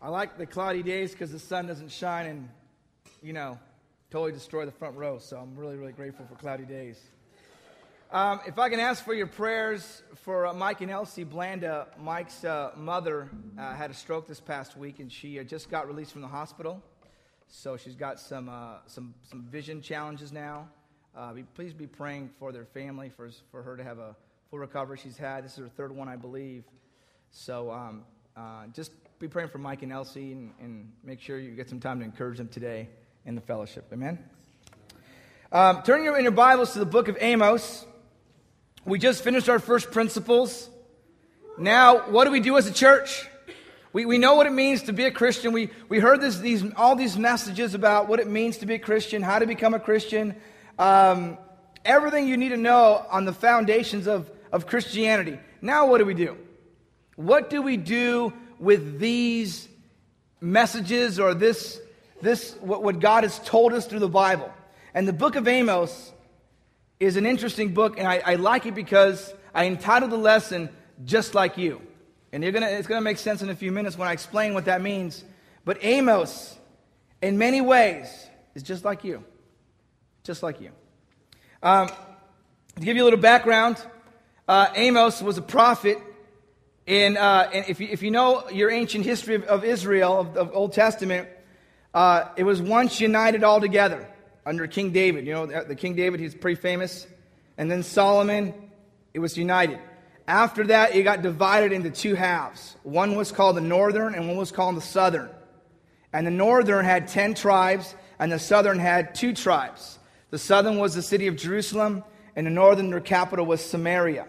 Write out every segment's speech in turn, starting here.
I like the cloudy days because the sun doesn't shine and, you know, totally destroy the front row. So I'm really, really grateful for cloudy days. Um, if I can ask for your prayers for uh, Mike and Elsie Blanda, Mike's uh, mother uh, had a stroke this past week and she uh, just got released from the hospital. So she's got some, uh, some, some vision challenges now. Uh, be, please be praying for their family, for, for her to have a full recovery. She's had, this is her third one, I believe. So um, just be praying for Mike and Elsie and, and, make sure you get some time to encourage them today in the fellowship. Amen? Um, turn your, in your Bibles to the book of Amos. We just finished our first principles. Now, what do we do as a church? We, we know what it means to be a Christian. We, we heard this, these, all these messages about what it means to be a Christian, how to become a Christian, um, everything you need to know on the foundations of, of Christianity. Now, what do we do? What do we do with these messages or this, this what, what God has told us through the Bible? And the book of Amos is an interesting book, and I, I like it because I entitled the lesson Just Like You. And gonna, it's going to make sense in a few minutes when I explain what that means. But Amos, in many ways, is just like you. Just like you. Um, to give you a little background, uh, Amos was a prophet. In, uh, and if you, if you know your ancient history of, of Israel, of the Old Testament, uh, it was once united all together under King David. You know, the King David, he's pretty famous. And then Solomon, it was united. After that, it got divided into two halves. One was called the northern, and one was called the southern. And the northern had 10 tribes, and the southern had two tribes. The southern was the city of Jerusalem, and the northern, their capital was Samaria.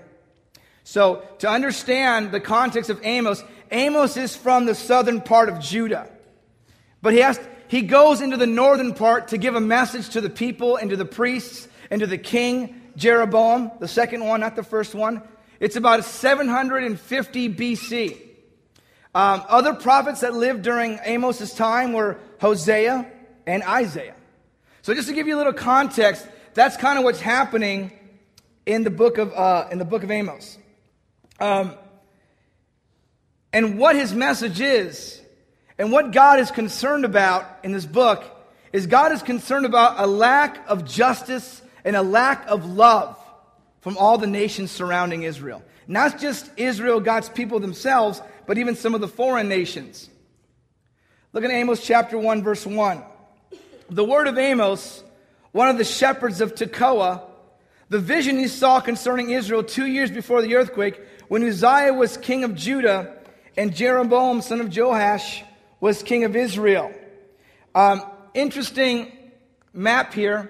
So, to understand the context of Amos, Amos is from the southern part of Judah. But he has, he goes into the northern part to give a message to the people and to the priests and to the king, Jeroboam, the second one, not the first one. It's about 750 BC. Um, other prophets that lived during Amos's time were Hosea and Isaiah. So just to give you a little context, that's kind of what's happening in the book of, uh, in the book of Amos. Um, and what his message is and what God is concerned about in this book is God is concerned about a lack of justice and a lack of love from all the nations surrounding Israel. Not just Israel, God's people themselves, but even some of the foreign nations. Look at Amos chapter 1, verse 1. The word of Amos, one of the shepherds of Tekoa, the vision he saw concerning Israel two years before the earthquake, when Uzziah was king of Judah and Jeroboam, son of Joash, was king of Israel. Um, interesting map here.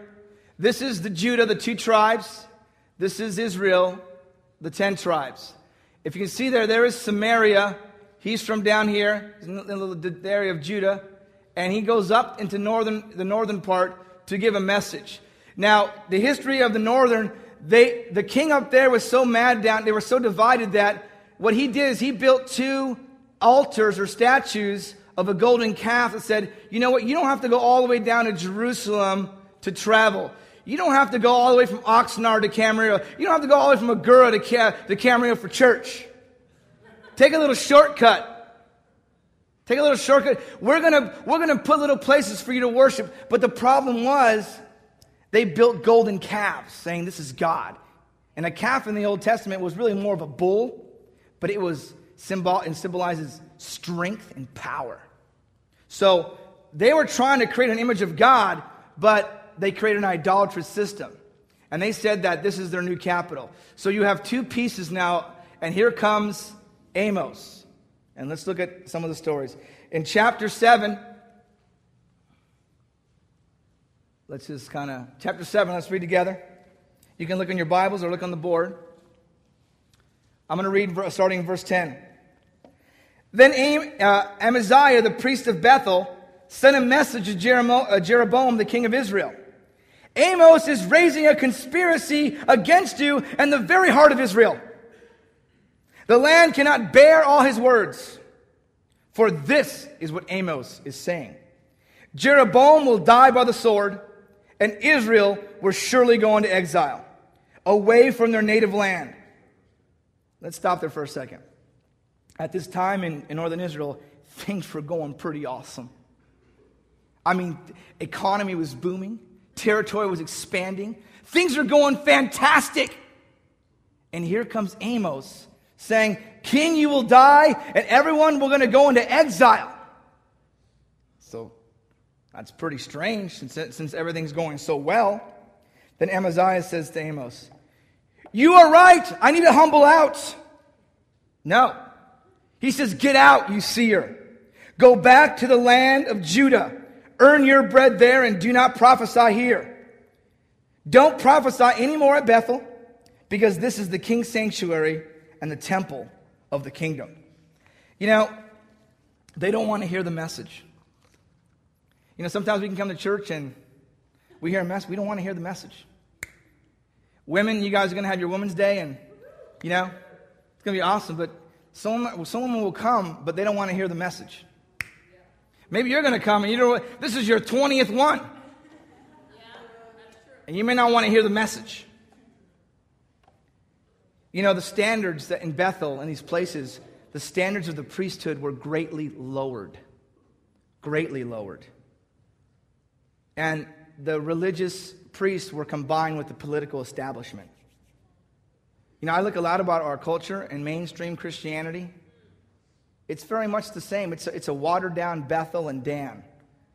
This is the Judah, the two tribes. This is Israel, the ten tribes. If you can see there, there is Samaria. He's from down here, in the area of Judah, and he goes up into northern, the northern part to give a message. Now, the history of the northern, they, the king up there was so mad down, they were so divided that what he did is he built two altars or statues of a golden calf that said, you know what, you don't have to go all the way down to Jerusalem to travel. You don't have to go all the way from Oxnard to Camarillo. You don't have to go all the way from Agoura to, Cam- to Camarillo for church. Take a little shortcut. Take a little shortcut. We're gonna, we're gonna put little places for you to worship. But the problem was, they built golden calves, saying this is God. And a calf in the Old Testament was really more of a bull, but it was symbol and symbolizes strength and power. So they were trying to create an image of God, but they created an idolatrous system. And they said that this is their new capital. So you have two pieces now, and here comes Amos. And let's look at some of the stories. In chapter 7, let's just kind of, chapter 7, let's read together. You can look in your Bibles or look on the board. I'm going to read starting in verse 10. Then uh, Amaziah, the priest of Bethel, sent a message to uh, Jeroboam, the king of Israel. Amos is raising a conspiracy against you and the very heart of Israel. The land cannot bear all his words. For this is what Amos is saying Jeroboam will die by the sword, and Israel were surely going to exile, away from their native land. Let's stop there for a second. at this time in, in northern Israel, things were going pretty awesome. I mean, economy was booming, territory was expanding, things are going fantastic. And here comes Amos saying, King, you will die, and everyone will going to go into exile. So that's pretty strange since, since everything's going so well. Then Amaziah says to Amos, You are right. I need to humble out. No. He says, Get out, you seer. Go back to the land of Judah. Earn your bread there and do not prophesy here. Don't prophesy anymore at Bethel because this is the king's sanctuary and the temple of the kingdom. You know, they don't want to hear the message. You know, sometimes we can come to church and we hear a message. We don't want to hear the message. Women, you guys are going to have your Women's Day, and, you know, it's going to be awesome, but someone, someone will come, but they don't want to hear the message. Maybe you're going to come and you know what? this is your 20th one. And you may not want to hear the message. You know, the standards that in Bethel and these places, the standards of the priesthood were greatly lowered. Greatly lowered. And the religious priests were combined with the political establishment. You know, I look a lot about our culture and mainstream Christianity. It's very much the same. It's a, it's a watered down Bethel and Dan.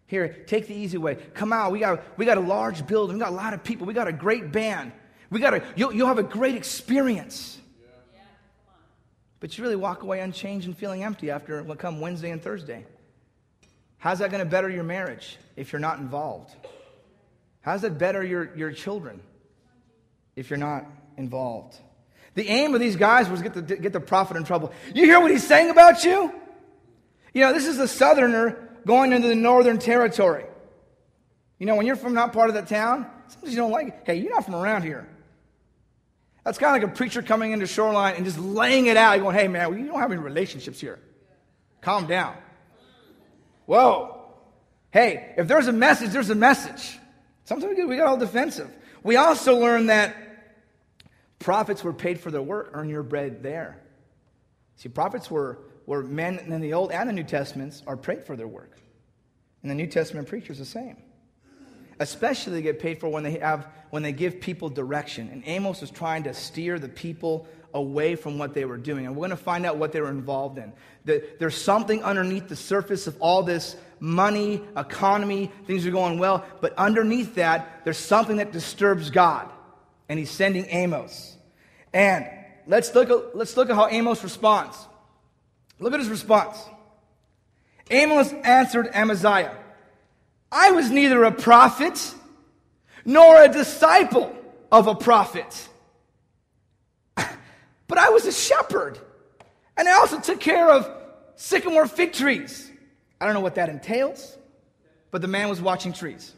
Here, take the easy way. Come out. We got, we got a large building. We got a lot of people. We got a great band. We got a, you'll, you'll have a great experience. But you really walk away unchanged and feeling empty after what come Wednesday and Thursday. How's that going to better your marriage if you're not involved? How's that better your, your children if you're not involved? The aim of these guys was get the, get the prophet in trouble. You hear what he's saying about you? You know, this is a southerner going into the northern territory. You know, when you're from not part of that town, sometimes you don't like, hey, you're not from around here. That's kind of like a preacher coming into shoreline and just laying it out, going, hey, man, you don't have any relationships here. Calm down. Whoa. Hey, if there's a message, there's a message. Sometimes we get, all defensive. We also learn that prophets were paid for their work. Earn your bread there. See, prophets were, were men in the Old and the New Testaments are paid for their work. And the New Testament preachers the same. Especially they get paid for when they have when they give people direction. And Amos was trying to steer the people away from what they were doing. And we're going to find out what they were involved in. There's something underneath the surface of all this money, economy, things are going well, but underneath that, there's something that disturbs God. And he's sending Amos. And let's look at, let's look at how Amos responds. Look at his response. Amos answered Amaziah, I was neither a prophet nor a disciple of a prophet, but I was a shepherd. And I also took care of sycamore fig trees. I don't know what that entails, but the man was watching trees.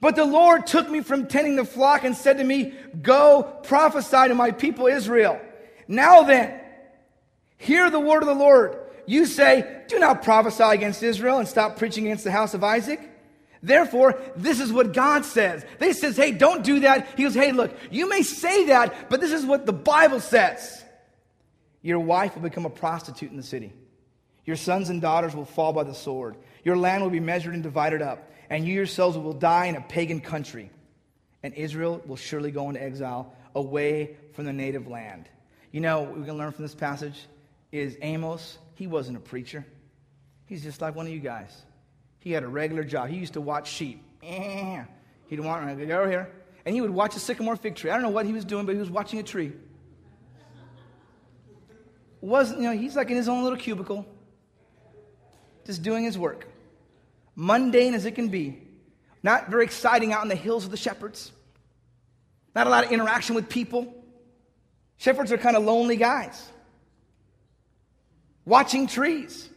But the Lord took me from tending the flock and said to me, Go prophesy to my people Israel. Now then, hear the word of the Lord. You say, Do not prophesy against Israel and stop preaching against the house of Isaac. Therefore, this is what God says. They says, Hey, don't do that. He goes, Hey, look, you may say that, but this is what the Bible says. Your wife will become a prostitute in the city. Your sons and daughters will fall by the sword. Your land will be measured and divided up and you yourselves will die in a pagan country. And Israel will surely go into exile away from the native land. You know, what we can learn from this passage is Amos, he wasn't a preacher. He's just like one of you guys. He had a regular job. He used to watch sheep. Eh. He'd want to go over here. And he would watch a sycamore fig tree. I don't know what he was doing, but he was watching a tree. Wasn't, you know, he's like in his own little cubicle, just doing his work mundane as it can be, not very exciting out in the hills of the shepherds, not a lot of interaction with people. Shepherds are kind of lonely guys. Watching trees.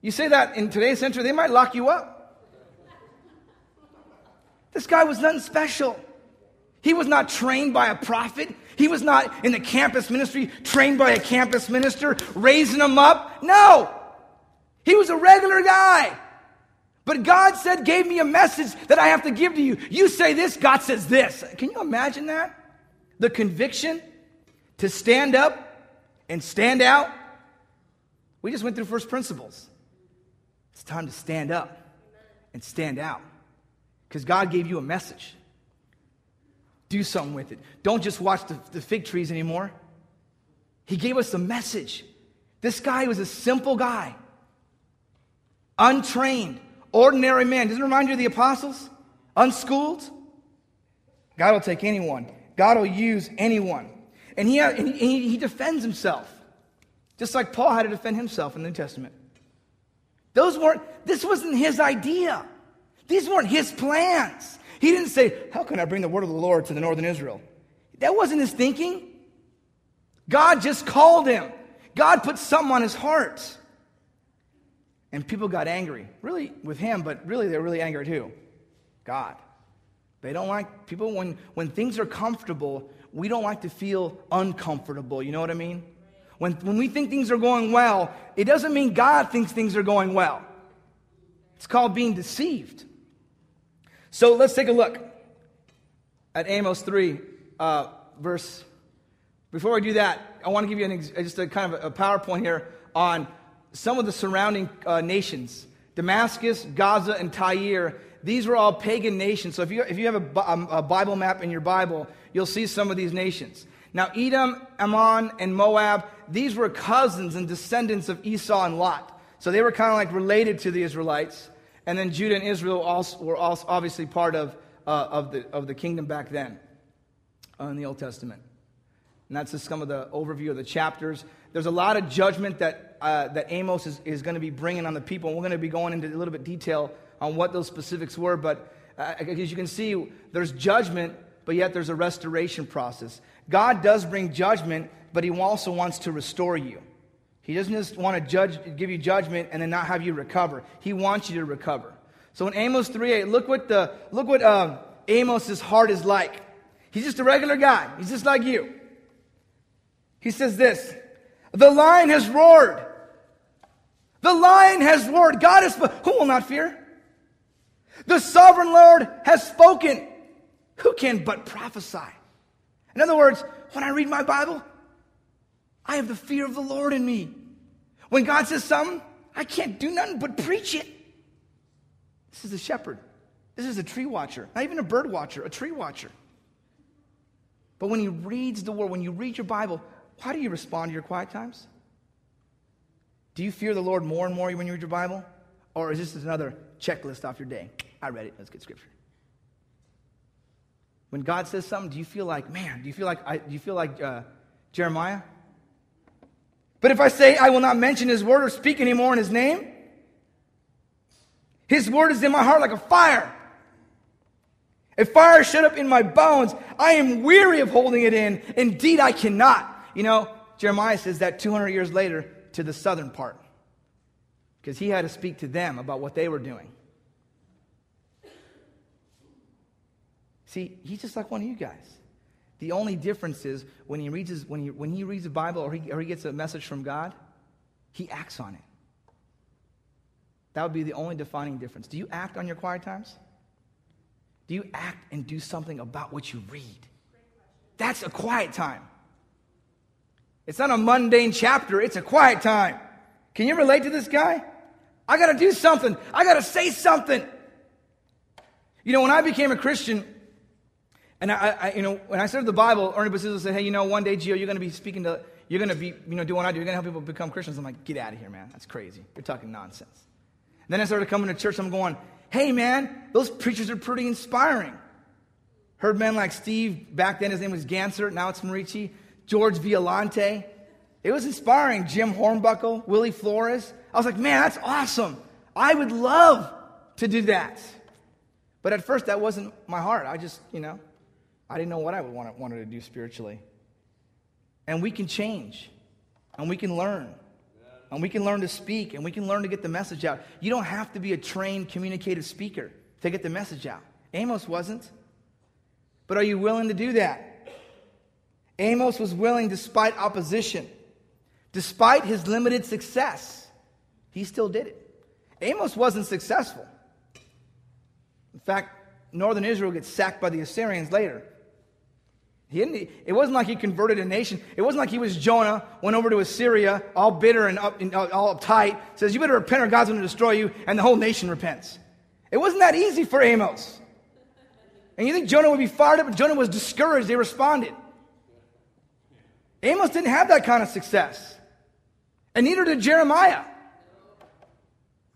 You say that in today's century, they might lock you up. This guy was nothing special. He was not trained by a prophet. He was not in the campus ministry, trained by a campus minister, raising him up. No. He was a regular guy. But God said, gave me a message that I have to give to you. You say this, God says this. Can you imagine that? The conviction to stand up and stand out. We just went through first principles. It's time to stand up and stand out because God gave you a message. Do something with it. Don't just watch the, the fig trees anymore. He gave us a message. This guy was a simple guy, untrained, ordinary man. Doesn't remind you of the apostles? Unschooled? God will take anyone, God will use anyone. And he, and he, he defends himself, just like Paul had to defend himself in the New Testament. Those weren't, this wasn't his idea. These weren't his plans. He didn't say, How can I bring the word of the Lord to the northern Israel? That wasn't his thinking. God just called him. God put something on his heart. And people got angry, really with him, but really they're really angry too. God. They don't like people when, when things are comfortable, we don't like to feel uncomfortable. You know what I mean? When, when we think things are going well, it doesn't mean God thinks things are going well. It's called being deceived. So let's take a look at Amos 3, uh, verse. Before I do that, I want to give you an, just a kind of a PowerPoint here on some of the surrounding uh, nations Damascus, Gaza, and Tyre. These were all pagan nations. So if you, if you have a, um, a Bible map in your Bible, you'll see some of these nations. Now, Edom, Ammon, and Moab, these were cousins and descendants of Esau and Lot. So they were kind of like related to the Israelites. And then Judah and Israel also were also obviously part of, uh, of, the, of the kingdom back then uh, in the Old Testament. And that's just some of the overview of the chapters. There's a lot of judgment that, uh, that Amos is, is going to be bringing on the people. And we're going to be going into a little bit detail on what those specifics were. But uh, as you can see, there's judgment, but yet there's a restoration process. God does bring judgment, but He also wants to restore you. He doesn't just want to judge, give you judgment and then not have you recover. He wants you to recover. So in Amos 3.8, look what, the, look what uh, Amos's heart is like. He's just a regular guy. He's just like you. He says this, the lion has roared. The lion has roared. God is, who will not fear? The sovereign Lord has spoken. Who can but prophesy? In other words, when I read my Bible, I have the fear of the Lord in me. When God says something, I can't do nothing but preach it. This is a shepherd. This is a tree watcher. Not even a bird watcher, a tree watcher. But when he reads the word, when you read your Bible, how do you respond to your quiet times? Do you fear the Lord more and more when you read your Bible? Or is this another checklist off your day? I read it. Let's get scripture. When God says something, do you feel like, man, do you feel like, I, do you feel like uh, Jeremiah? But if I say, I will not mention his word or speak anymore in his name, his word is in my heart like a fire. A fire shut up in my bones. I am weary of holding it in. Indeed, I cannot. You know, Jeremiah says that 200 years later to the southern part because he had to speak to them about what they were doing. See, he's just like one of you guys. The only difference is when he reads, his, when he, when he reads the Bible or he, or he gets a message from God, he acts on it. That would be the only defining difference. Do you act on your quiet times? Do you act and do something about what you read? That's a quiet time. It's not a mundane chapter, it's a quiet time. Can you relate to this guy? I got to do something. I got to say something. You know, when I became a Christian, and I, I, you know, when I started the Bible, Ernie Basizo said, "Hey, you know, one day, Gio, you're going to be speaking to, you're going to be, you know, doing what I do. You're going to help people become Christians." I'm like, "Get out of here, man. That's crazy. You're talking nonsense." And then I started coming to church. I'm going, "Hey, man, those preachers are pretty inspiring." Heard men like Steve back then. His name was Gansert. Now it's Marici. George Violante. It was inspiring. Jim Hornbuckle, Willie Flores. I was like, man, that's awesome. I would love to do that. But at first, that wasn't my heart. I just, you know, I didn't know what I would want, wanted to do spiritually. And we can change, and we can learn, and we can learn to speak, and we can learn to get the message out. You don't have to be a trained communicative speaker to get the message out. Amos wasn't. But are you willing to do that? Amos was willing despite opposition. Despite his limited success, he still did it. Amos wasn't successful. In fact, northern Israel gets sacked by the Assyrians later. He didn't, it wasn't like he converted a nation. It wasn't like he was Jonah, went over to Assyria, all bitter and, up, and all uptight, says, You better repent or God's going to destroy you, and the whole nation repents. It wasn't that easy for Amos. And you think Jonah would be fired up, but Jonah was discouraged. They responded. Amos didn't have that kind of success. And neither did Jeremiah.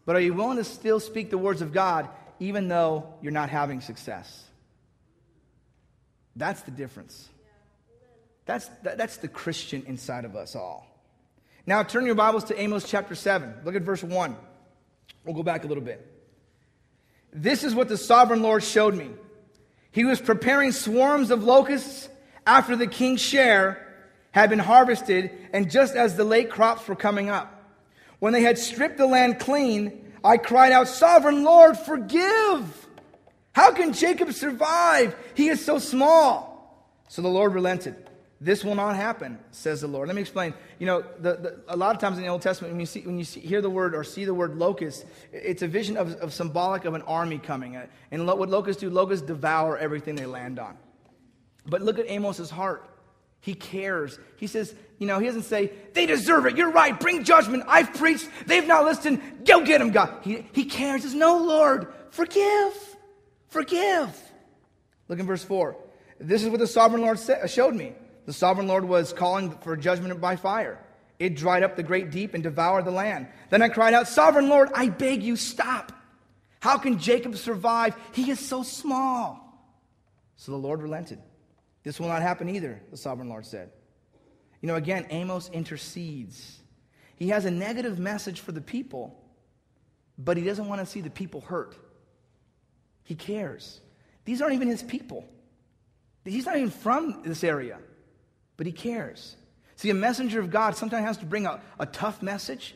But are you willing to still speak the words of God even though you're not having success? That's the difference. That's, that, that's the Christian inside of us all. Now, turn your Bibles to Amos chapter 7. Look at verse 1. We'll go back a little bit. This is what the sovereign Lord showed me. He was preparing swarms of locusts after the king's share had been harvested, and just as the late crops were coming up. When they had stripped the land clean, I cried out, Sovereign Lord, forgive! How can Jacob survive? He is so small. So the Lord relented. This will not happen, says the Lord. Let me explain. You know, the, the, a lot of times in the Old Testament, when you, see, when you see, hear the word or see the word locust, it's a vision of, of symbolic of an army coming. And lo, what locusts do, locusts devour everything they land on. But look at Amos's heart. He cares. He says, you know, he doesn't say, they deserve it. You're right. Bring judgment. I've preached. They've not listened. Go get them, God. He, he cares. He says, no, Lord, forgive. Forgive. Look in verse 4. This is what the sovereign Lord showed me. The sovereign Lord was calling for judgment by fire. It dried up the great deep and devoured the land. Then I cried out, Sovereign Lord, I beg you, stop. How can Jacob survive? He is so small. So the Lord relented. This will not happen either, the sovereign Lord said. You know, again, Amos intercedes. He has a negative message for the people, but he doesn't want to see the people hurt. He cares. These aren't even his people. He's not even from this area, but he cares. See, a messenger of God sometimes has to bring a, a tough message,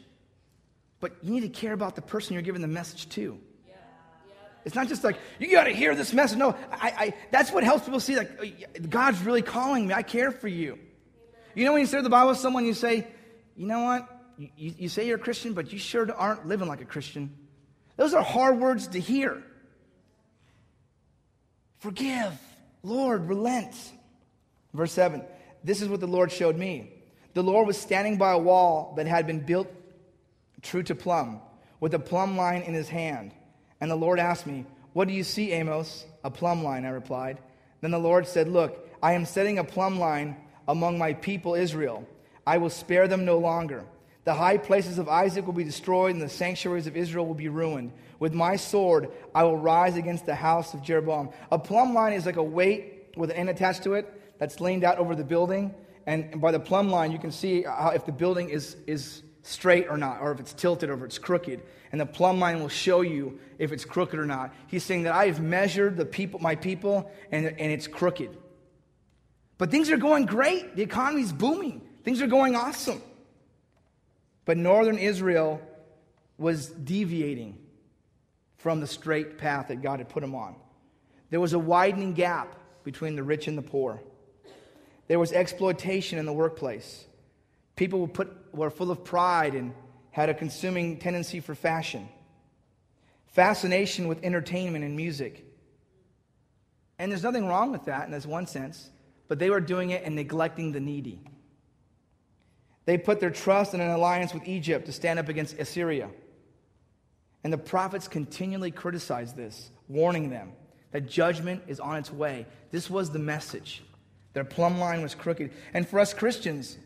but you need to care about the person you're giving the message to. It's not just like, you got to hear this message. No, I, I, that's what helps people see, like, oh, God's really calling me. I care for you. You know, when you say the Bible with someone, you say, you know what? You, you, you say you're a Christian, but you sure aren't living like a Christian. Those are hard words to hear. Forgive. Lord, relent. Verse 7 This is what the Lord showed me. The Lord was standing by a wall that had been built true to plumb, with a plumb line in his hand. And the Lord asked me, What do you see, Amos? A plumb line, I replied. Then the Lord said, Look, I am setting a plumb line among my people Israel. I will spare them no longer. The high places of Isaac will be destroyed, and the sanctuaries of Israel will be ruined. With my sword, I will rise against the house of Jeroboam. A plumb line is like a weight with an end attached to it that's leaned out over the building. And by the plumb line, you can see how, if the building is, is straight or not, or if it's tilted or if it's crooked and the plumb line will show you if it's crooked or not. He's saying that I have measured the people, my people, and, and it's crooked. But things are going great. The economy's booming. Things are going awesome. But northern Israel was deviating from the straight path that God had put them on. There was a widening gap between the rich and the poor. There was exploitation in the workplace. People were, put, were full of pride and had a consuming tendency for fashion, fascination with entertainment and music. And there's nothing wrong with that in this one sense, but they were doing it and neglecting the needy. They put their trust in an alliance with Egypt to stand up against Assyria. And the prophets continually criticized this, warning them that judgment is on its way. This was the message. Their plumb line was crooked. And for us Christians,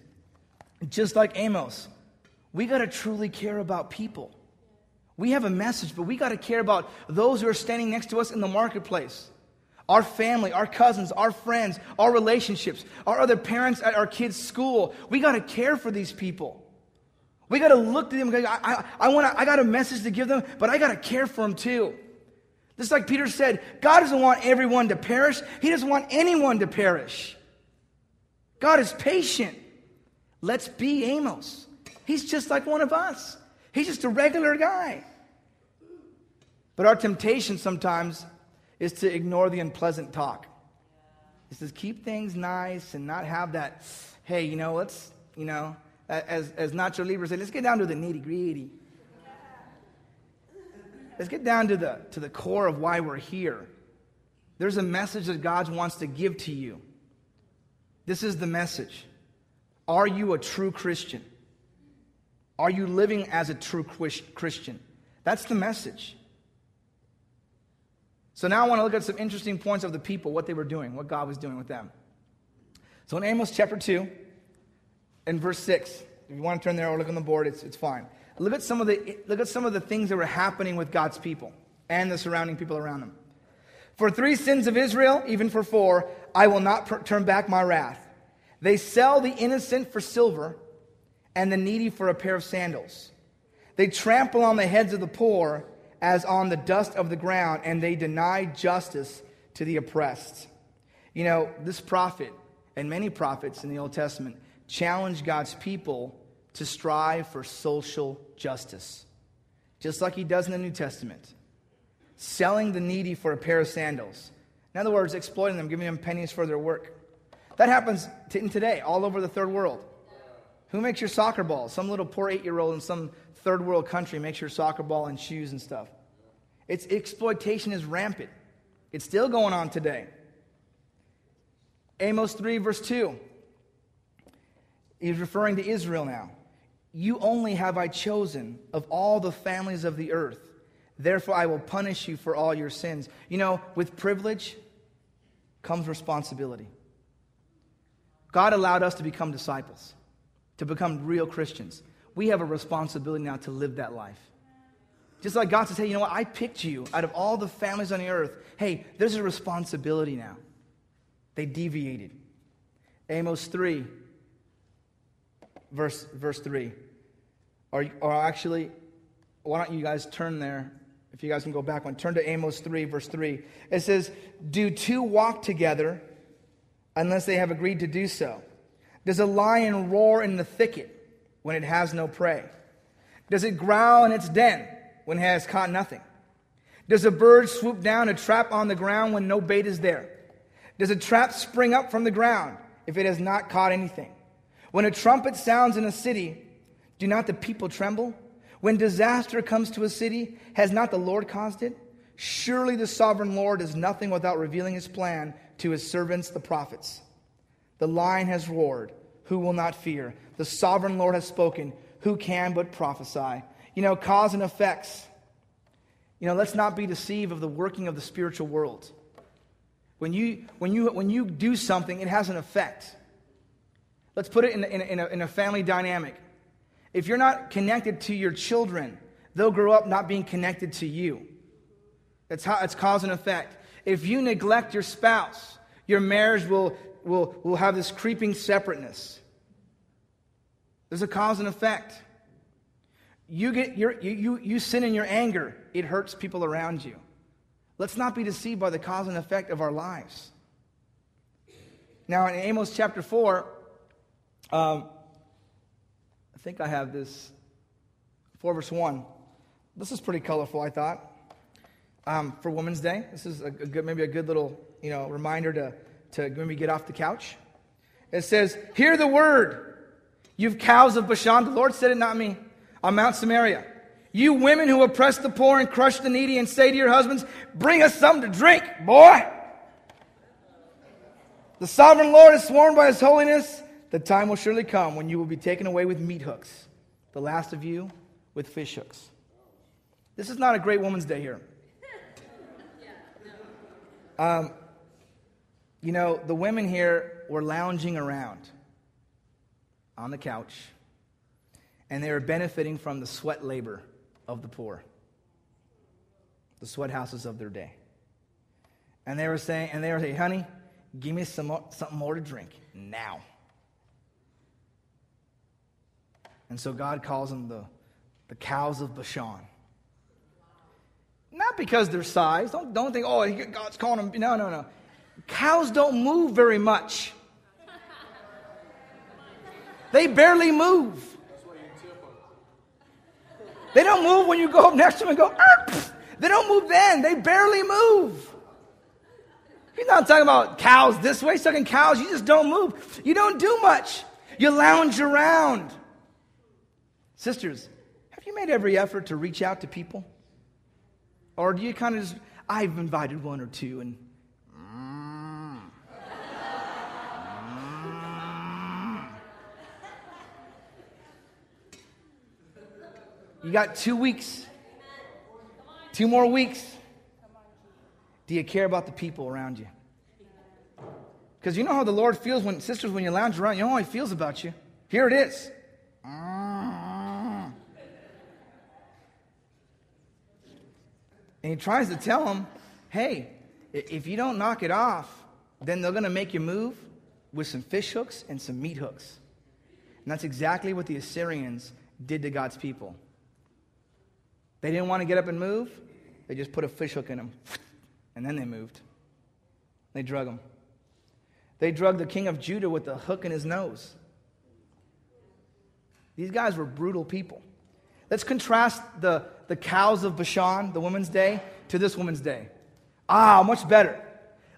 just like Amos, we got to truly care about people. We have a message, but we got to care about those who are standing next to us in the marketplace. Our family, our cousins, our friends, our relationships, our other parents at our kids' school. We got to care for these people. We got to look to them. I, I, I, wanna, I got a message to give them, but I got to care for them too. Just like Peter said, God doesn't want everyone to perish, He doesn't want anyone to perish. God is patient. Let's be Amos. He's just like one of us. He's just a regular guy. But our temptation sometimes is to ignore the unpleasant talk. It says, keep things nice and not have that, hey, you know, let's, you know, as, as Nacho Libre said, let's get down to the nitty gritty. Let's get down to the, to the core of why we're here. There's a message that God wants to give to you. This is the message. Are you a true Christian? Are you living as a true Christian? That's the message. So now I want to look at some interesting points of the people, what they were doing, what God was doing with them. So in Amos chapter 2, in verse 6, if you want to turn there or look on the board, it's, it's fine. Look at, some of the, look at some of the things that were happening with God's people and the surrounding people around them. For three sins of Israel, even for four, I will not per- turn back my wrath. They sell the innocent for silver and the needy for a pair of sandals. They trample on the heads of the poor as on the dust of the ground, and they deny justice to the oppressed. You know, this prophet and many prophets in the Old Testament challenge God's people to strive for social justice, just like he does in the New Testament. Selling the needy for a pair of sandals. In other words, exploiting them, giving them pennies for their work. That happens today, all over the third world. Who makes your soccer ball? Some little poor eight year old in some third world country makes your soccer ball and shoes and stuff. It's exploitation is rampant. It's still going on today. Amos 3, verse 2. He's referring to Israel now. You only have I chosen of all the families of the earth. Therefore, I will punish you for all your sins. You know, with privilege comes responsibility. God allowed us to become disciples, to become real Christians. We have a responsibility now to live that life. Just like God says, hey, you know what? I picked you out of all the families on the earth. Hey, there's a responsibility now. They deviated. Amos 3, verse, verse 3. Or, or actually, why don't you guys turn there? If you guys can go back one, turn to Amos 3, verse 3. It says, Do two walk together unless they have agreed to do so? Does a lion roar in the thicket when it has no prey? Does it growl in its den when it has caught nothing? Does a bird swoop down a trap on the ground when no bait is there? Does a trap spring up from the ground if it has not caught anything? When a trumpet sounds in a city, do not the people tremble? When disaster comes to a city, has not the Lord caused it? Surely the sovereign Lord does nothing without revealing his plan to his servants, the prophets. The lion has roared. Who will not fear? The sovereign Lord has spoken. Who can but prophesy? You know, cause and effects. You know, let's not be deceived of the working of the spiritual world. When you, when you, when you do something, it has an effect. Let's put it in, in, in, a, in a family dynamic. If you're not connected to your children, they'll grow up not being connected to you. That's how it's cause and effect. If you neglect your spouse, your marriage will, will, will have this creeping separateness. There's a cause and effect. You, get your, you, you, you sin in your anger, it hurts people around you. Let's not be deceived by the cause and effect of our lives. Now, in Amos chapter 4, um, I think I have this 4 verse 1. This is pretty colorful, I thought um, for Women's Day. This is a, a good, maybe a good little you know, reminder to, to maybe get off the couch. It says, Hear the word, you cows of Bashan. The Lord said it, not me, on Mount Samaria. You women who oppress the poor and crush the needy and say to your husbands, Bring us something to drink, boy. The sovereign Lord has sworn by his holiness, the time will surely come when you will be taken away with meat hooks, the last of you with fish hooks. This is not a great woman's day here. Um, you know, the women here were lounging around on the couch, and they were benefiting from the sweat labor of the poor, the sweat houses of their day. And they were saying, and they were saying, honey, give me some more, something more to drink now. And so God calls them the, the cows of Bashan. Not because they're size. Don't, don't think, oh, God's calling them. No, no, no. Cows don't move very much. They barely move. They don't move when you go up next to them and go, ah, they don't move then. They barely move. He's not talking about cows this way. He's talking cows. You just don't move. You don't do much. You lounge around. Sisters, have you made every effort to reach out to people? Or do you kind of just, I've invited one or two and mm. You got two weeks, two more weeks. Do you care about the people around you? Because you know how the Lord feels when, sisters, when you lounge around, you know how He feels about you. Here it is. And he tries to tell them, hey, if you don't knock it off, then they're going to make you move with some fish hooks and some meat hooks. And that's exactly what the Assyrians did to God's people. They didn't want to get up and move, they just put a fish hook in them. And then they moved. They drug him. They drugged the king of Judah with a hook in his nose. These guys were brutal people. Let's contrast the, the cows of Bashan, the woman's day, to this woman's day. Ah, much better.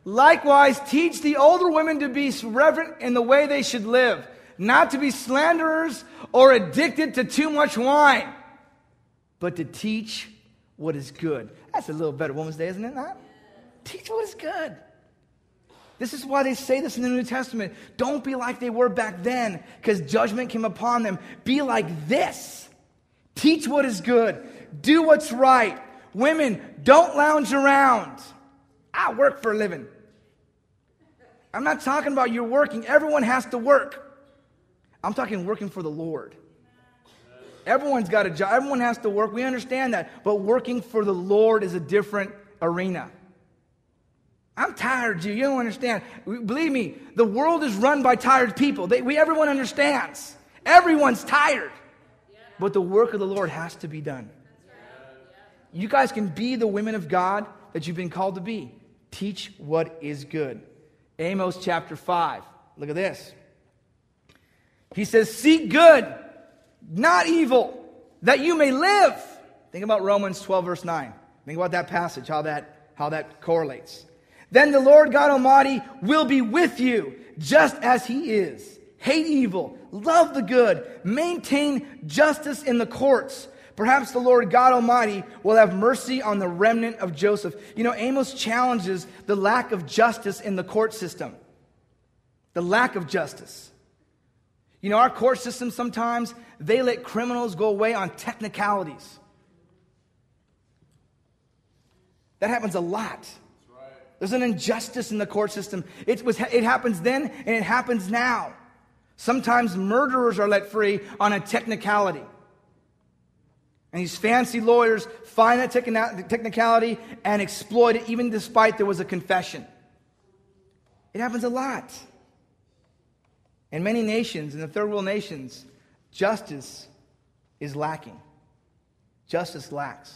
Likewise, teach the older women to be reverent in the way they should live, not to be slanderers or addicted to too much wine, but to teach what is good. That's a little better Woman's Day, isn't it? Not? Teach what is good. This is why they say this in the New Testament. Don't be like they were back then, because judgment came upon them. Be like this. Teach what is good. Do what's right. Women, don't lounge around. I work for a living. I'm not talking about you're working. Everyone has to work. I'm talking working for the Lord. Everyone's got a job. Everyone has to work. We understand that. But working for the Lord is a different arena. I'm tired, you. You don't understand. Believe me, the world is run by tired people. They, we, everyone understands. Everyone's tired. But the work of the Lord has to be done. You guys can be the women of God that you've been called to be. Teach what is good. Amos chapter 5. Look at this. He says, Seek good, not evil, that you may live. Think about Romans 12, verse 9. Think about that passage, how that, how that correlates. Then the Lord God Almighty will be with you, just as He is. Hate evil, love the good, maintain justice in the courts. Perhaps the Lord God Almighty will have mercy on the remnant of Joseph. You know, Amos challenges the lack of justice in the court system. The lack of justice. You know, our court system sometimes, they let criminals go away on technicalities. That happens a lot. There's an injustice in the court system. It, was, it happens then and it happens now. Sometimes murderers are let free on a technicality. And these fancy lawyers find that technicality and exploit it, even despite there was a confession. It happens a lot. In many nations, in the third world nations, justice is lacking. Justice lacks.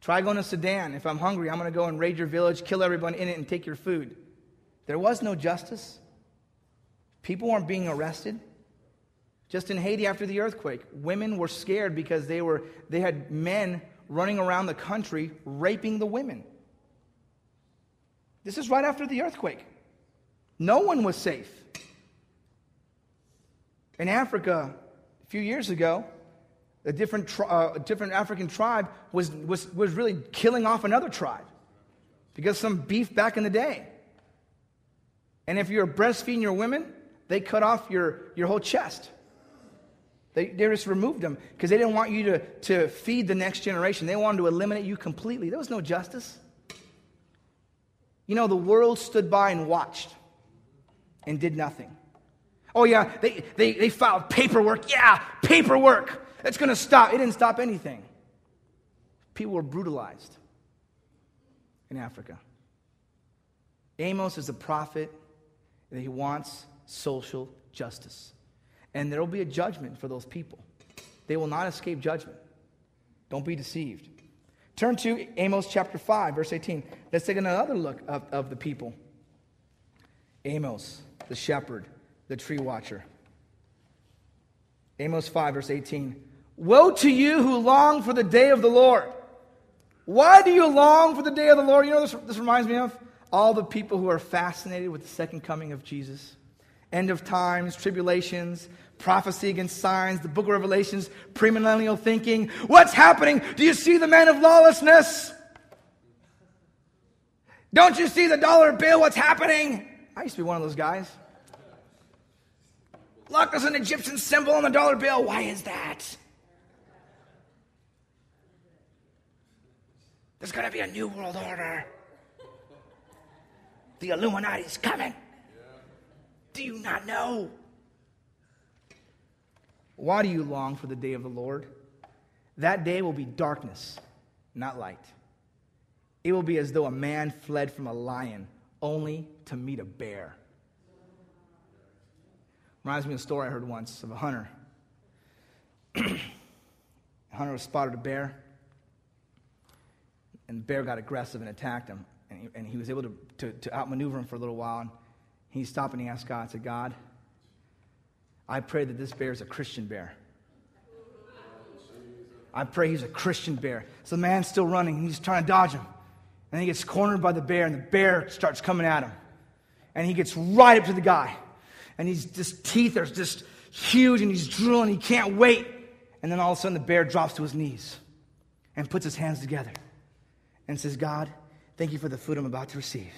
Try going to Sudan. If I'm hungry, I'm going to go and raid your village, kill everyone in it, and take your food. There was no justice. People weren't being arrested. Just in Haiti after the earthquake, women were scared because they, were, they had men running around the country raping the women. This is right after the earthquake. No one was safe. In Africa, a few years ago, a different, uh, a different African tribe was, was, was really killing off another tribe because some beef back in the day. And if you're breastfeeding your women, they cut off your, your whole chest. They, they just removed them because they didn't want you to, to feed the next generation. They wanted to eliminate you completely. There was no justice. You know, the world stood by and watched and did nothing. Oh, yeah, they, they, they filed paperwork. Yeah, paperwork. It's going to stop. It didn't stop anything. People were brutalized in Africa. Amos is a prophet and he wants social justice. And there will be a judgment for those people. They will not escape judgment. Don't be deceived. Turn to Amos chapter 5, verse 18. Let's take another look of, of the people. Amos, the shepherd, the tree watcher. Amos 5, verse 18. Woe to you who long for the day of the Lord. Why do you long for the day of the Lord? You know this, this reminds me of? All the people who are fascinated with the second coming of Jesus. End of times, tribulations, prophecy against signs, the book of Revelations, premillennial thinking. What's happening? Do you see the man of lawlessness? Don't you see the dollar bill? What's happening? I used to be one of those guys. Look, there's an Egyptian symbol on the dollar bill. Why is that? There's going to be a new world order. The Illuminati's coming. Do you not know? Why do you long for the day of the Lord? That day will be darkness, not light. It will be as though a man fled from a lion only to meet a bear. Reminds me of a story I heard once of a hunter. a hunter spotted a bear, and the bear got aggressive and attacked him. And he, and he was able to, to, to outmaneuver him for a little while. And he stopped and he asked God, said, God, I pray that this bear is a Christian bear. I pray he's a Christian bear. So the man's still running, and he's trying to dodge him. And he gets cornered by the bear, and the bear starts coming at him. And he gets right up to the guy. And he's just teeth are just huge, and he's drooling, he can't wait. And then all of a sudden the bear drops to his knees and puts his hands together and says, God, thank you for the food I'm about to receive.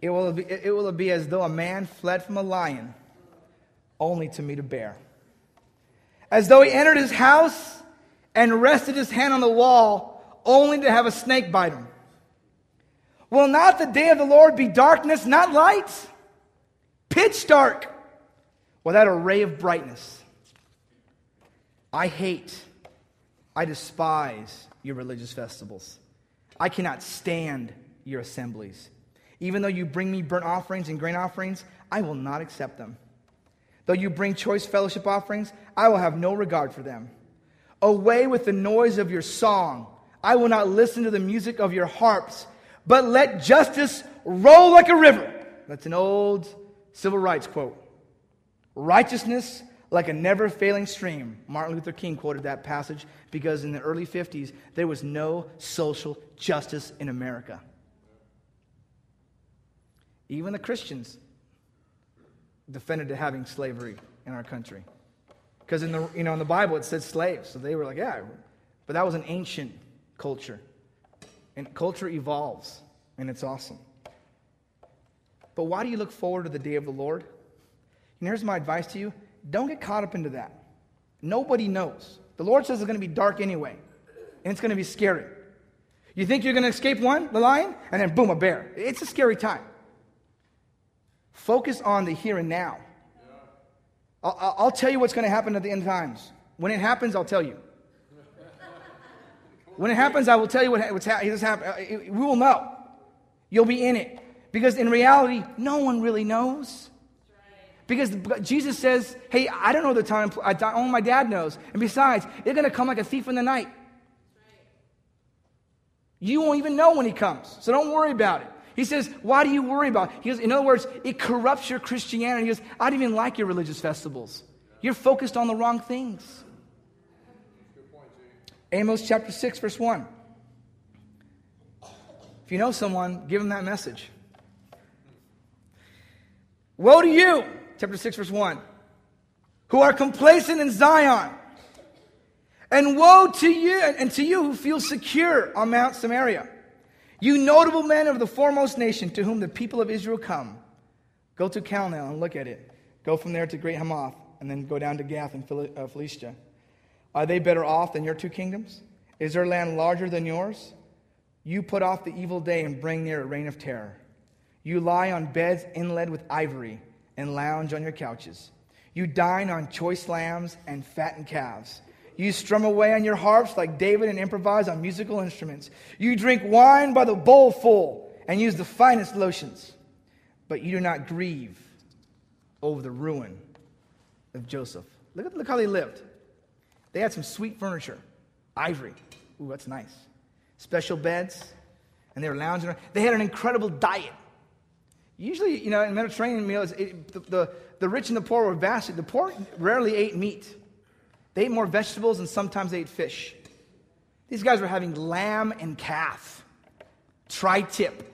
It will, be, it will be as though a man fled from a lion only to meet a bear. As though he entered his house and rested his hand on the wall only to have a snake bite him. Will not the day of the Lord be darkness, not light? Pitch dark, without a ray of brightness. I hate, I despise your religious festivals. I cannot stand your assemblies. Even though you bring me burnt offerings and grain offerings, I will not accept them. Though you bring choice fellowship offerings, I will have no regard for them. Away with the noise of your song. I will not listen to the music of your harps, but let justice roll like a river. That's an old civil rights quote. Righteousness like a never failing stream. Martin Luther King quoted that passage because in the early 50s, there was no social justice in America. Even the Christians defended having slavery in our country. Because in the, you know, in the Bible it said slaves. So they were like, yeah. But that was an ancient culture. And culture evolves, and it's awesome. But why do you look forward to the day of the Lord? And here's my advice to you don't get caught up into that. Nobody knows. The Lord says it's going to be dark anyway, and it's going to be scary. You think you're going to escape one, the lion, and then boom, a bear. It's a scary time. Focus on the here and now. I'll, I'll tell you what's going to happen at the end times. When it happens, I'll tell you. When it happens, I will tell you what, what's ha- happening. Uh, we will know. You'll be in it. Because in reality, no one really knows. Because Jesus says, hey, I don't know the time, only my dad knows. And besides, they're going to come like a thief in the night. You won't even know when he comes. So don't worry about it. He says, Why do you worry about it? He goes, In other words, it corrupts your Christianity. He goes, I don't even like your religious festivals. You're focused on the wrong things. Amos chapter 6, verse 1. If you know someone, give them that message. Woe to you, chapter 6, verse 1, who are complacent in Zion. And woe to you, and to you who feel secure on Mount Samaria. You notable men of the foremost nation to whom the people of Israel come. Go to Calneh and look at it. Go from there to Great Hamath, and then go down to Gath and uh, Philistia. Are they better off than your two kingdoms? Is their land larger than yours? You put off the evil day and bring near a reign of terror. You lie on beds inlaid with ivory and lounge on your couches. You dine on choice lambs and fattened calves. You strum away on your harps like David and improvise on musical instruments. You drink wine by the bowl full and use the finest lotions. But you do not grieve over the ruin of Joseph. Look, at, look how they lived. They had some sweet furniture, ivory. Ooh, that's nice. Special beds, and they were lounging around. They had an incredible diet. Usually, you know, in Mediterranean meals, it, the, the, the rich and the poor were vastly. The poor rarely ate meat. They ate more vegetables and sometimes they ate fish. These guys were having lamb and calf, tri tip,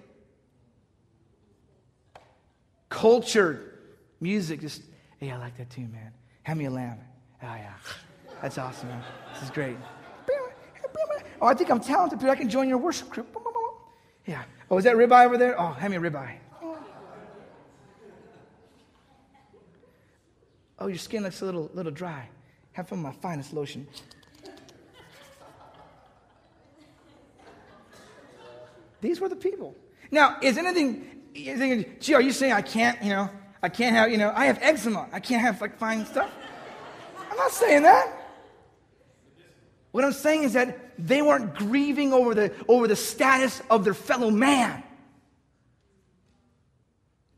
cultured music. Just, hey, I like that too, man. Hand me a lamb. Oh, yeah. That's awesome, man. This is great. Oh, I think I'm talented, but I can join your worship group. Yeah. Oh, is that ribeye over there? Oh, hand me a ribeye. Oh, your skin looks a little, little dry. Have some of my finest lotion. These were the people. Now, is anything, gee, are you saying I can't, you know, I can't have, you know, I have eczema. I can't have like fine stuff. I'm not saying that. What I'm saying is that they weren't grieving over the, over the status of their fellow man.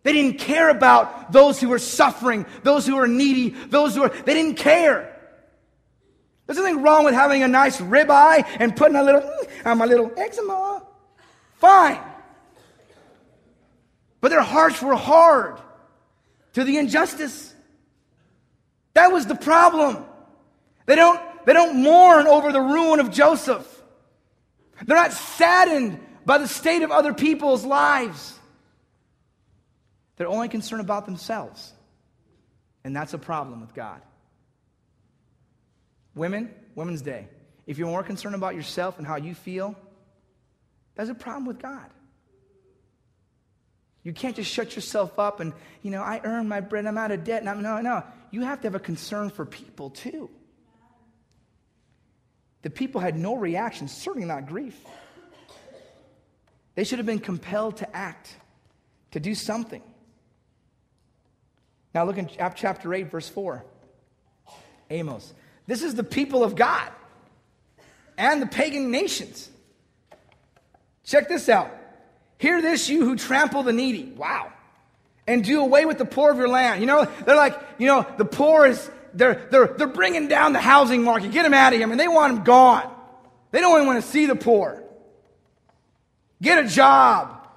They didn't care about those who were suffering, those who were needy, those who were, they didn't care. There's nothing wrong with having a nice ribeye and putting a little, on mm, my little eczema. Fine. But their hearts were hard to the injustice. That was the problem. They don't, they don't mourn over the ruin of Joseph. They're not saddened by the state of other people's lives. They're only concerned about themselves. And that's a problem with God. Women, Women's Day. If you're more concerned about yourself and how you feel, that's a problem with God. You can't just shut yourself up and, you know, I earned my bread, I'm out of debt. And I'm no, no, no. You have to have a concern for people too. The people had no reaction, certainly not grief. They should have been compelled to act, to do something. Now look in chapter 8, verse 4. Amos. This is the people of God and the pagan nations. Check this out. Hear this, you who trample the needy. Wow. And do away with the poor of your land. You know, they're like, you know, the poor is, they're, they're, they're bringing down the housing market. Get them out of here. I mean, they want them gone. They don't even want to see the poor. Get a job.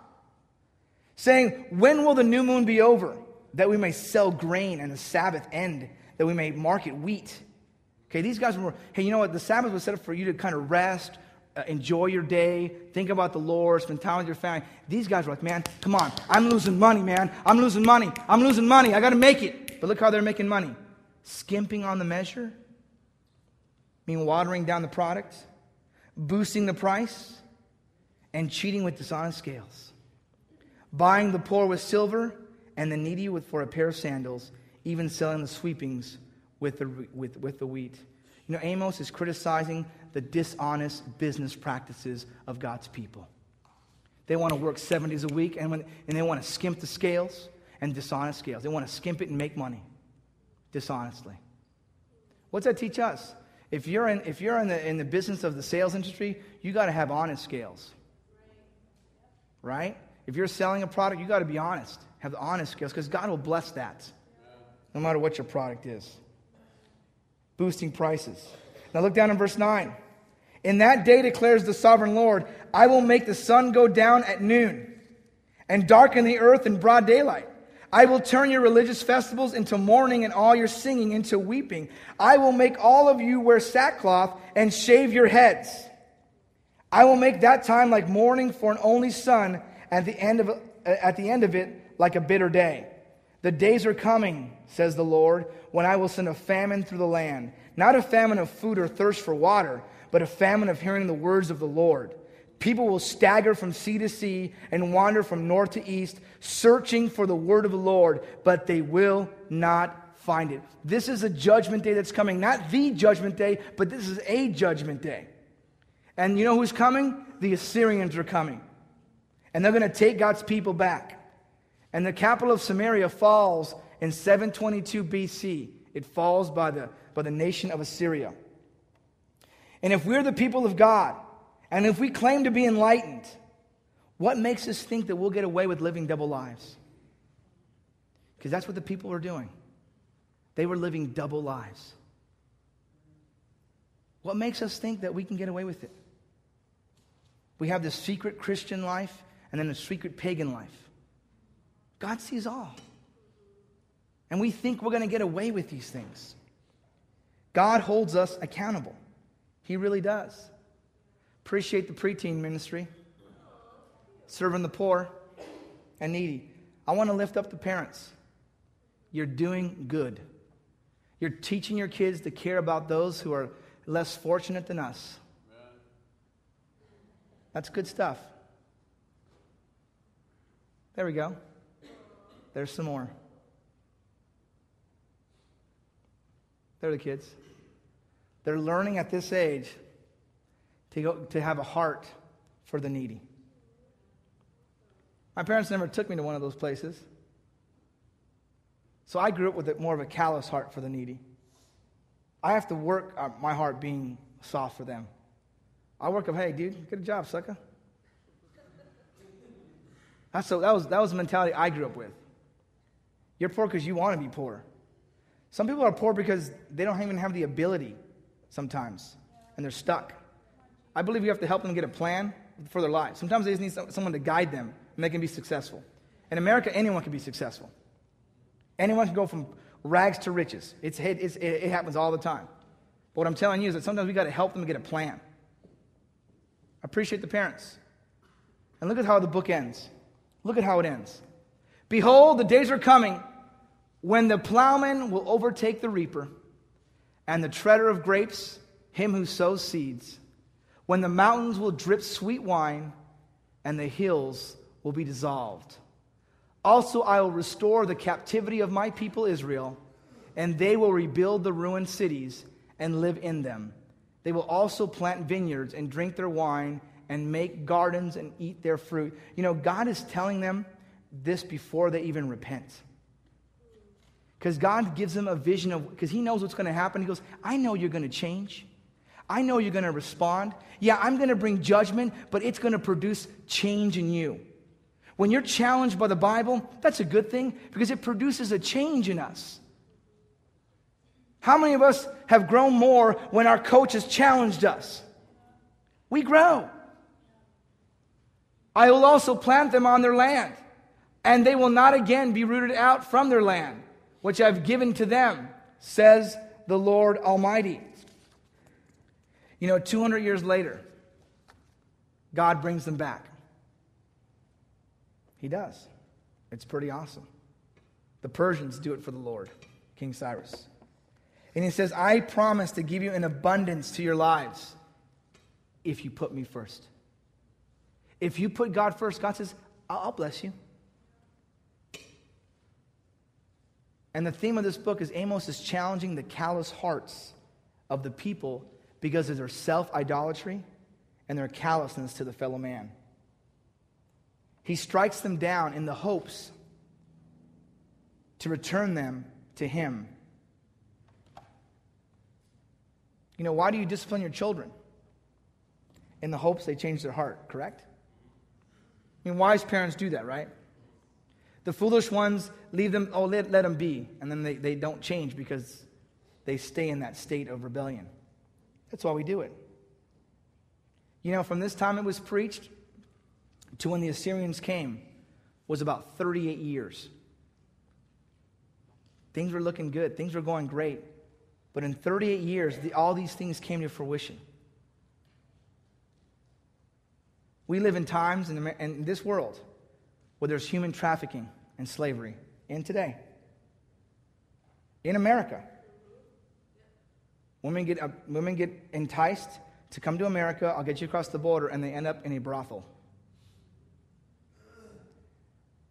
Saying, when will the new moon be over? That we may sell grain and the Sabbath end, that we may market wheat. Okay, these guys were, hey, you know what? The Sabbath was set up for you to kind of rest, uh, enjoy your day, think about the Lord, spend time with your family. These guys were like, man, come on, I'm losing money, man. I'm losing money. I'm losing money. I got to make it. But look how they're making money skimping on the measure, mean, watering down the product, boosting the price, and cheating with dishonest scales, buying the poor with silver and the needy with for a pair of sandals, even selling the sweepings with the, with, with the wheat. You know, Amos is criticizing the dishonest business practices of God's people. They want to work seven days a week and, when, and they want to skimp the scales and dishonest scales. They want to skimp it and make money dishonestly. What's that teach us? If you're in, if you're in, the, in the business of the sales industry, you got to have honest scales. Right? If you're selling a product, you got to be honest. Have the honest scales because God will bless that no matter what your product is. Boosting prices. Now look down in verse 9. In that day declares the sovereign Lord, I will make the sun go down at noon and darken the earth in broad daylight. I will turn your religious festivals into mourning and all your singing into weeping. I will make all of you wear sackcloth and shave your heads. I will make that time like mourning for an only son at the end of, at the end of it like a bitter day. The days are coming, says the Lord, when I will send a famine through the land, not a famine of food or thirst for water, but a famine of hearing the words of the Lord. People will stagger from sea to sea and wander from north to east, searching for the word of the Lord, but they will not find it. This is a judgment day that's coming. Not the judgment day, but this is a judgment day. And you know who's coming? The Assyrians are coming. And they're going to take God's people back. And the capital of Samaria falls in 722 BC. It falls by the, by the nation of Assyria. And if we're the people of God, and if we claim to be enlightened, what makes us think that we'll get away with living double lives? Because that's what the people were doing. They were living double lives. What makes us think that we can get away with it? We have this secret Christian life and then a secret pagan life. God sees all. And we think we're going to get away with these things. God holds us accountable. He really does. Appreciate the preteen ministry, serving the poor and needy. I want to lift up the parents. You're doing good. You're teaching your kids to care about those who are less fortunate than us. That's good stuff. There we go. There's some more. They're the kids. They're learning at this age to, go, to have a heart for the needy. My parents never took me to one of those places. So I grew up with more of a callous heart for the needy. I have to work uh, my heart being soft for them. I work up, hey, dude, get a job, sucker. That's so, that, was, that was the mentality I grew up with. You're poor because you want to be poor. Some people are poor because they don't even have the ability sometimes, and they're stuck. I believe you have to help them get a plan for their lives. Sometimes they just need someone to guide them, and they can be successful. In America, anyone can be successful. Anyone can go from rags to riches. It's, it happens all the time. But what I'm telling you is that sometimes we got to help them get a plan. Appreciate the parents. And look at how the book ends. Look at how it ends. Behold, the days are coming when the plowman will overtake the reaper, and the treader of grapes, him who sows seeds, when the mountains will drip sweet wine, and the hills will be dissolved. Also, I will restore the captivity of my people Israel, and they will rebuild the ruined cities and live in them. They will also plant vineyards and drink their wine and make gardens and eat their fruit. You know, God is telling them this before they even repent. Because God gives them a vision of, because He knows what's going to happen. He goes, I know you're going to change. I know you're going to respond. Yeah, I'm going to bring judgment, but it's going to produce change in you. When you're challenged by the Bible, that's a good thing because it produces a change in us. How many of us have grown more when our coach has challenged us? We grow. I will also plant them on their land, and they will not again be rooted out from their land which I've given to them, says the Lord Almighty. You know, 200 years later, God brings them back. He does. It's pretty awesome. The Persians do it for the Lord, King Cyrus. And he says, I promise to give you an abundance to your lives if you put me first. If you put God first, God says, I'll bless you. And the theme of this book is Amos is challenging the callous hearts of the people because of their self idolatry and their callousness to the fellow man. He strikes them down in the hopes to return them to Him. You know, why do you discipline your children? In the hopes they change their heart, correct? I mean, wise parents do that, right? The foolish ones leave them, oh, let, let them be. And then they, they don't change because they stay in that state of rebellion. That's why we do it. You know, from this time it was preached to when the Assyrians came was about 38 years. Things were looking good, things were going great. But in 38 years, the, all these things came to fruition. We live in times in, in this world where there's human trafficking and slavery in today. In America. Women get, uh, women get enticed to come to America, I'll get you across the border, and they end up in a brothel.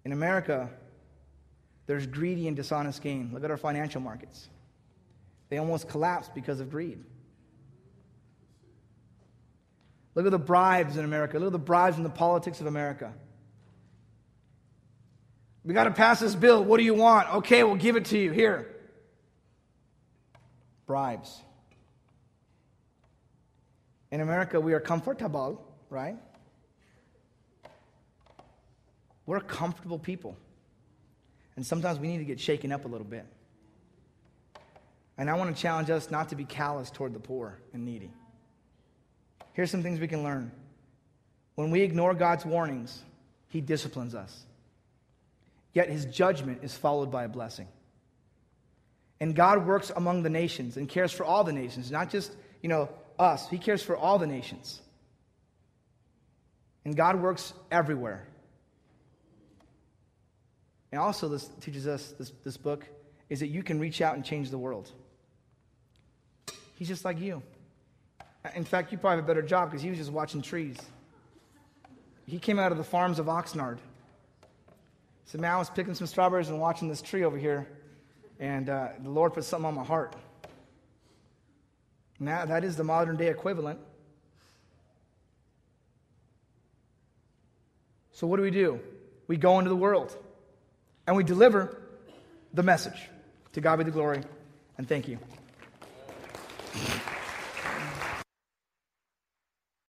In America, there's greedy and dishonest gain. Look at our financial markets. They almost collapse because of greed. Look at the bribes in America. Look at the bribes in the politics of America. We got to pass this bill. What do you want? Okay, we'll give it to you. Here. Bribes. In America, we are comfortable, right? We're comfortable people. And sometimes we need to get shaken up a little bit. And I want to challenge us not to be callous toward the poor and needy. Here's some things we can learn. When we ignore God's warnings, He disciplines us. Yet his judgment is followed by a blessing. And God works among the nations and cares for all the nations, not just, you know, us. He cares for all the nations. And God works everywhere. And also, this teaches us, this, this book, is that you can reach out and change the world. He's just like you. In fact, you probably have a better job because he was just watching trees. He came out of the farms of Oxnard. So, man, I was picking some strawberries and watching this tree over here, and uh, the Lord put something on my heart. Now, that is the modern day equivalent. So, what do we do? We go into the world and we deliver the message. To God be the glory, and thank you.